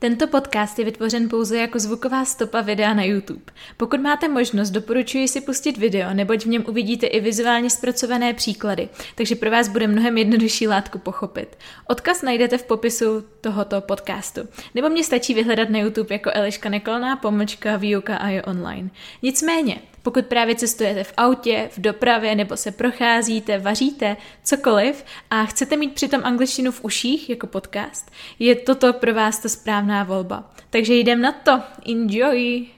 Tento podcast je vytvořen pouze jako zvuková stopa videa na YouTube. Pokud máte možnost, doporučuji si pustit video, neboť v něm uvidíte i vizuálně zpracované příklady, takže pro vás bude mnohem jednodušší látku pochopit. Odkaz najdete v popisu tohoto podcastu, nebo mě stačí vyhledat na YouTube jako Eliška Nekolná, pomlčka, výuka a je online. Nicméně, pokud právě cestujete v autě, v dopravě nebo se procházíte, vaříte, cokoliv a chcete mít přitom angličtinu v uších jako podcast, je toto pro vás ta správná volba. Takže jdem na to. Enjoy!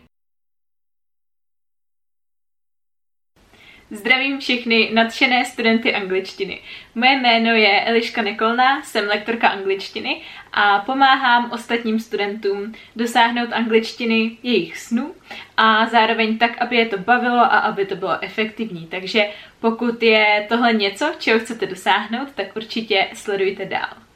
Zdravím všechny nadšené studenty angličtiny. Moje jméno je Eliška Nekolná, jsem lektorka angličtiny a pomáhám ostatním studentům dosáhnout angličtiny jejich snů a zároveň tak, aby je to bavilo a aby to bylo efektivní. Takže pokud je tohle něco, čeho chcete dosáhnout, tak určitě sledujte dál.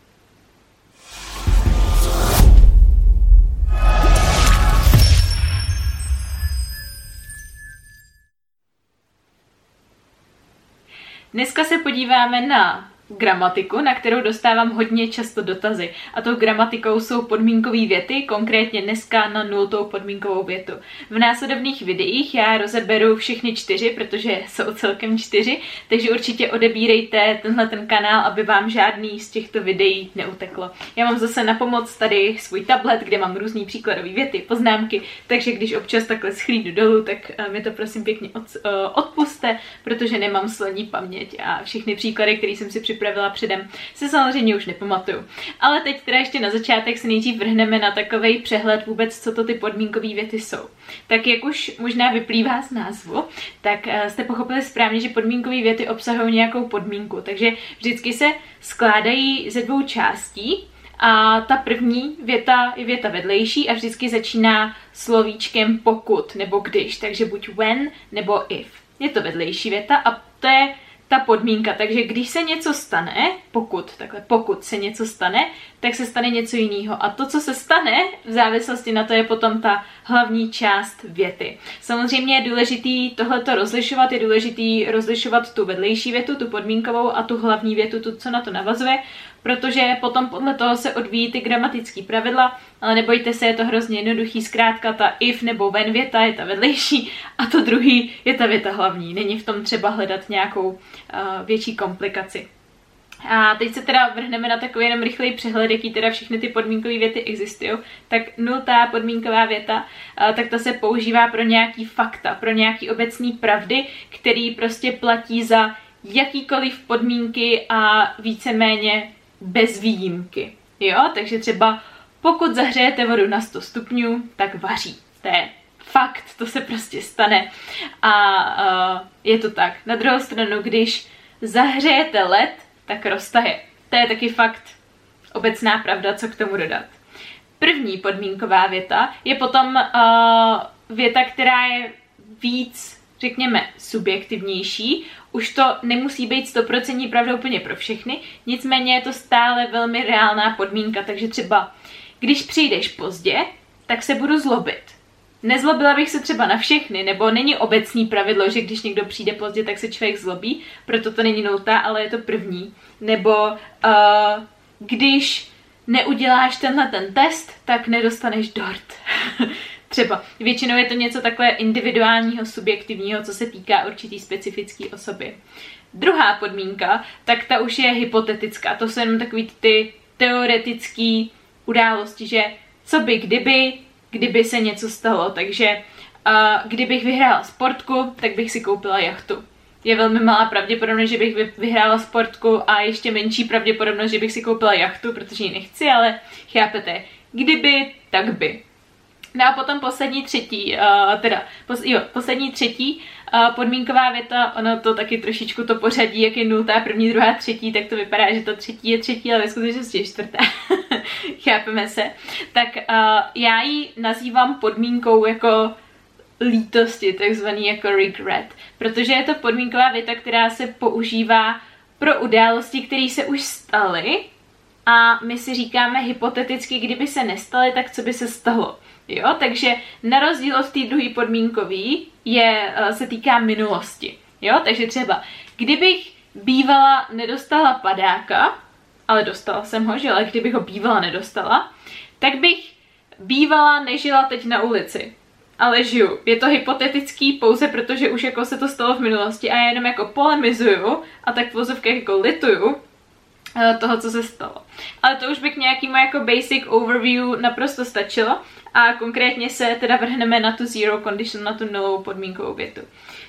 Dneska se podíváme na gramatiku, na kterou dostávám hodně často dotazy. A tou gramatikou jsou podmínkové věty, konkrétně dneska na nultou podmínkovou větu. V následovných videích já rozeberu všechny čtyři, protože jsou celkem čtyři, takže určitě odebírejte tenhle ten kanál, aby vám žádný z těchto videí neuteklo. Já mám zase na pomoc tady svůj tablet, kde mám různý příkladové věty, poznámky, takže když občas takhle schlídu dolů, tak eh, mi to prosím pěkně uh, odpuste, protože nemám sloní paměť a všechny příklady, které jsem si připravila předem, se samozřejmě už nepamatuju. Ale teď teda ještě na začátek se nejdřív vrhneme na takový přehled vůbec, co to ty podmínkové věty jsou. Tak jak už možná vyplývá z názvu, tak eh, jste pochopili správně, že podmínkové věty obsahují nějakou podmínku, takže vždycky se skládají ze dvou částí, a ta první věta je věta vedlejší a vždycky začíná slovíčkem pokud nebo když, takže buď when nebo if. Je to vedlejší věta a to je ta podmínka. Takže když se něco stane, pokud, takhle, pokud se něco stane, tak se stane něco jiného. A to, co se stane, v závislosti na to je potom ta hlavní část věty. Samozřejmě je důležitý tohleto rozlišovat, je důležitý rozlišovat tu vedlejší větu, tu podmínkovou a tu hlavní větu, tu, co na to navazuje, protože potom podle toho se odvíjí ty gramatické pravidla, ale nebojte se, je to hrozně jednoduchý, zkrátka ta if nebo when věta je ta vedlejší a to druhý je ta věta hlavní. Není v tom třeba hledat nějakou uh, větší komplikaci. A teď se teda vrhneme na takový jenom rychlej přehled, jaký teda všechny ty podmínkové věty existují. Tak nultá podmínková věta, tak ta se používá pro nějaký fakta, pro nějaký obecný pravdy, který prostě platí za jakýkoliv podmínky a víceméně bez výjimky. Jo, takže třeba pokud zahřejete vodu na 100 stupňů, tak vaří. To je fakt, to se prostě stane. A uh, je to tak. Na druhou stranu, když zahřejete led, tak roztaje. To je taky fakt obecná pravda, co k tomu dodat. První podmínková věta je potom uh, věta, která je víc, řekněme, subjektivnější. Už to nemusí být stoprocentní pravda úplně pro všechny, nicméně je to stále velmi reálná podmínka, takže třeba když přijdeš pozdě, tak se budu zlobit. Nezlobila bych se třeba na všechny, nebo není obecný pravidlo, že když někdo přijde pozdě, tak se člověk zlobí, proto to není nultá, ale je to první. Nebo uh, když neuděláš tenhle ten test, tak nedostaneš dort. třeba. Většinou je to něco takhle individuálního, subjektivního, co se týká určitý specifický osoby. Druhá podmínka, tak ta už je hypotetická. To jsou jenom takový ty teoretické události, že co by kdyby, kdyby se něco stalo. Takže uh, kdybych vyhrála sportku, tak bych si koupila jachtu. Je velmi malá pravděpodobnost, že bych vyhrála sportku a ještě menší pravděpodobnost, že bych si koupila jachtu, protože ji nechci, ale chápete, kdyby, tak by. No a potom poslední třetí, uh, teda, pos, jo, poslední třetí uh, podmínková věta, ono to taky trošičku to pořadí, jak je nultá, první, druhá, třetí, tak to vypadá, že to třetí je třetí, ale ve skutečnosti je čtvrtá. Chápeme se. Tak uh, já ji nazývám podmínkou jako lítosti, takzvaný jako regret, protože je to podmínková věta, která se používá pro události, které se už staly a my si říkáme hypoteticky, kdyby se nestaly, tak co by se stalo. Jo, takže na rozdíl od té druhé podmínkový je, eh, se týká minulosti. Jo, takže třeba, kdybych bývala nedostala padáka, ale dostala jsem ho, že ale kdybych ho bývala nedostala, tak bych bývala, nežila teď na ulici. Ale žiju. Je to hypotetický pouze protože už jako se to stalo v minulosti a já jenom jako polemizuju a tak v jako lituju, toho, co se stalo. Ale to už by k nějakému jako basic overview naprosto stačilo a konkrétně se teda vrhneme na tu zero condition, na tu novou podmínkovou větu.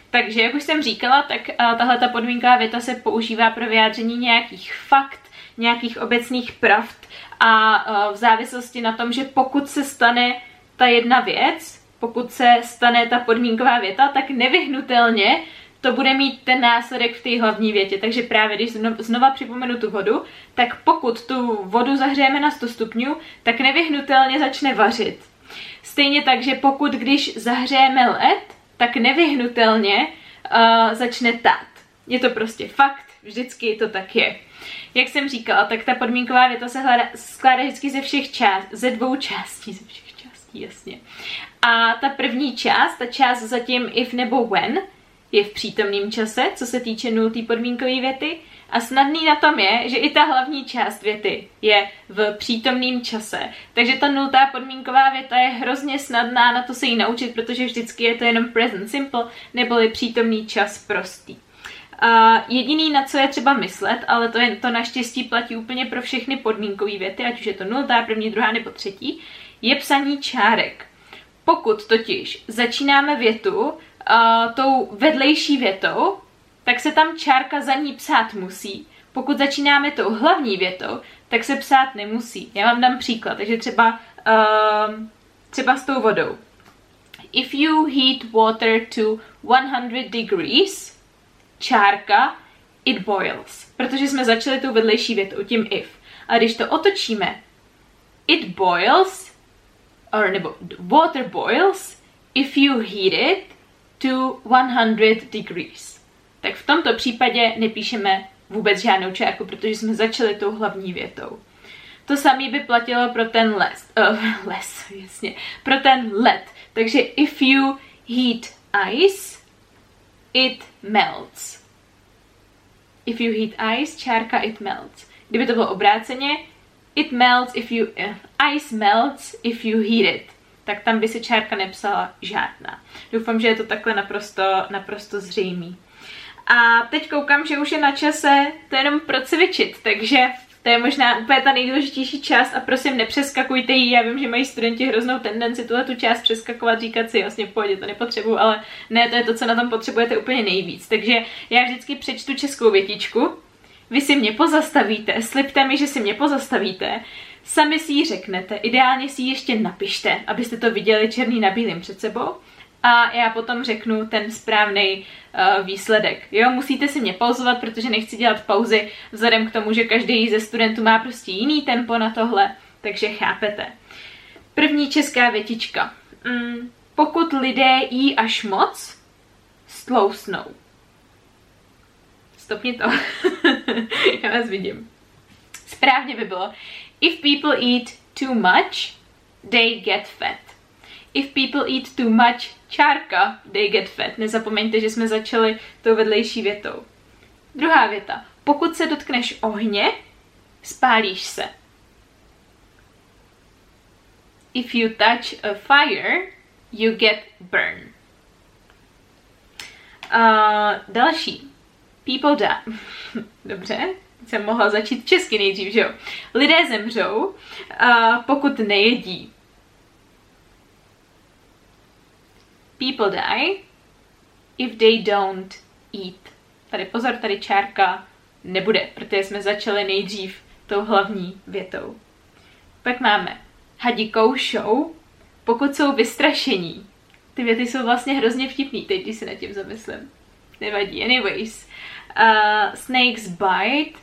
Takže, jak už jsem říkala, tak uh, tahle ta podmínková věta se používá pro vyjádření nějakých fakt, nějakých obecných pravd a uh, v závislosti na tom, že pokud se stane ta jedna věc, pokud se stane ta podmínková věta, tak nevyhnutelně to bude mít ten následek v té hlavní větě. Takže právě když znova připomenu tu vodu, tak pokud tu vodu zahřejeme na 100 stupňů, tak nevyhnutelně začne vařit. Stejně tak, že pokud když zahřejeme led, tak nevyhnutelně uh, začne tát. Je to prostě fakt, vždycky to tak je. Jak jsem říkala, tak ta podmínková věta se hleda, skládá vždycky ze všech část, ze dvou částí, ze všech částí, jasně. A ta první část, ta část zatím if nebo when, je v přítomném čase, co se týče nultý podmínkové věty. A snadný na tom je, že i ta hlavní část věty je v přítomném čase. Takže ta nultá podmínková věta je hrozně snadná na to se jí naučit, protože vždycky je to jenom present simple, neboli přítomný čas prostý. Uh, jediný, na co je třeba myslet, ale to, je, to naštěstí platí úplně pro všechny podmínkové věty, ať už je to nultá, první, druhá nebo třetí, je psaní čárek. Pokud totiž začínáme větu uh, tou vedlejší větou, tak se tam čárka za ní psát musí. Pokud začínáme tou hlavní větou, tak se psát nemusí. Já vám dám příklad, takže třeba, uh, třeba s tou vodou. If you heat water to 100 degrees, čárka, it boils. Protože jsme začali tou vedlejší větou, tím if. A když to otočíme, it boils, or nebo water boils, if you heat it, to 100 degrees. Tak v tomto případě nepíšeme vůbec žádnou čárku, protože jsme začali tou hlavní větou. To samé by platilo pro ten les, uh, les, jasně, pro ten led. Takže if you heat ice, it melts. If you heat ice, čárka it melts. Kdyby to bylo obráceně, it melts if you, uh, ice melts if you heat it tak tam by se čárka nepsala žádná. Doufám, že je to takhle naprosto, naprosto zřejmý. A teď koukám, že už je na čase to jenom procvičit, takže to je možná úplně ta nejdůležitější část a prosím nepřeskakujte ji, já vím, že mají studenti hroznou tendenci tuhle tu část přeskakovat, říkat si vlastně v pohodě, to nepotřebuju, ale ne, to je to, co na tom potřebujete úplně nejvíc. Takže já vždycky přečtu českou větičku, vy si mě pozastavíte, slibte mi, že si mě pozastavíte, Sami si ji řeknete, ideálně si ji ještě napište, abyste to viděli černý na bílým před sebou a já potom řeknu ten správný uh, výsledek. Jo, musíte si mě pauzovat, protože nechci dělat pauzy vzhledem k tomu, že každý ze studentů má prostě jiný tempo na tohle, takže chápete. První česká větička. Mm, pokud lidé jí až moc, stlousnou. Stopni to. já vás vidím. Správně by bylo, If people eat too much, they get fat. If people eat too much čárka, they get fat. Nezapomeňte, že jsme začali tou vedlejší větou. Druhá věta. Pokud se dotkneš ohně, spálíš se. If you touch a fire, you get burned. Uh, další. People die. Dobře, jsem mohla začít česky nejdřív, že jo. Lidé zemřou, uh, pokud nejedí. People die if they don't eat. Tady pozor, tady čárka nebude, protože jsme začali nejdřív tou hlavní větou. Pak máme hadikou show, pokud jsou vystrašení. Ty věty jsou vlastně hrozně vtipný, teď když si nad tím zamyslím. Nevadí. Anyways. Uh, snakes bite,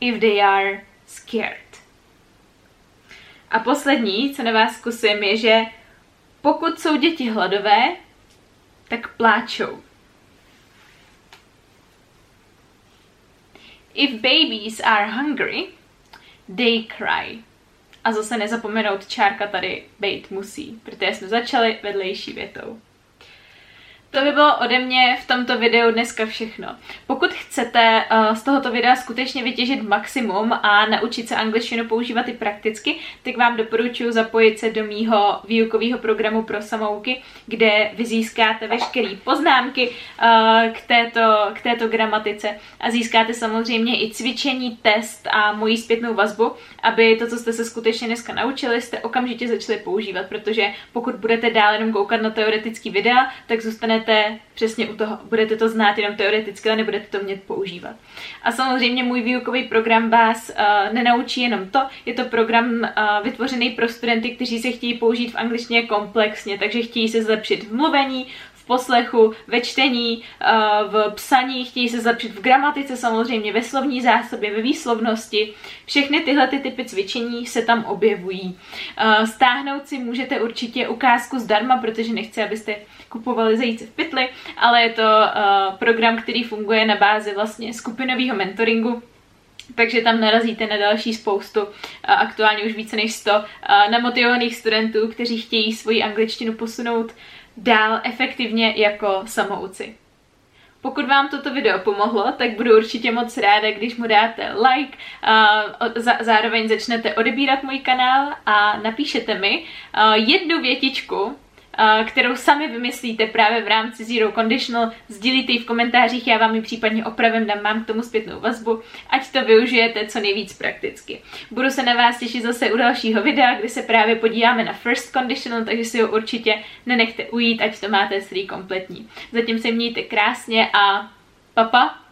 if they are scared. A poslední, co na vás zkusím, je, že pokud jsou děti hladové, tak pláčou. If babies are hungry, they cry. A zase nezapomenout čárka tady bejt musí, protože jsme začali vedlejší větou. To by bylo ode mě v tomto videu dneska všechno. Pokud chcete uh, z tohoto videa skutečně vytěžit maximum a naučit se angličtinu používat i prakticky, tak vám doporučuji zapojit se do mýho výukového programu pro samouky, kde vy získáte veškeré poznámky uh, k, této, k této gramatice a získáte samozřejmě i cvičení, test a moji zpětnou vazbu, aby to, co jste se skutečně dneska naučili, jste okamžitě začali používat, protože pokud budete dál jenom koukat na teoretický videa, tak zůstanete přesně u toho, budete to znát jenom teoreticky, ale nebudete to mět používat. A samozřejmě můj výukový program vás uh, nenaučí jenom to, je to program uh, vytvořený pro studenty, kteří se chtějí použít v angličtině komplexně, takže chtějí se zlepšit v mluvení, poslechu, ve čtení, eh, v psaní, chtějí se zlepšit v gramatice samozřejmě, ve slovní zásobě, ve výslovnosti. Všechny tyhle ty typy cvičení se tam objevují. Eh, stáhnout si můžete určitě ukázku zdarma, protože nechci, abyste kupovali zajíce v pytli, ale je to eh, program, který funguje na bázi vlastně skupinového mentoringu, takže tam narazíte na další spoustu, aktuálně už více než 100 namotivovaných studentů, kteří chtějí svoji angličtinu posunout dál efektivně jako samouci. Pokud vám toto video pomohlo, tak budu určitě moc ráda, když mu dáte like, a zároveň začnete odebírat můj kanál a napíšete mi jednu větičku, kterou sami vymyslíte právě v rámci Zero Conditional. Sdílíte ji v komentářích, já vám ji případně opravím, dám mám k tomu zpětnou vazbu, ať to využijete co nejvíc prakticky. Budu se na vás těšit zase u dalšího videa, kdy se právě podíváme na First Conditional, takže si ho určitě nenechte ujít, ať to máte celý kompletní. Zatím se mějte krásně a papa.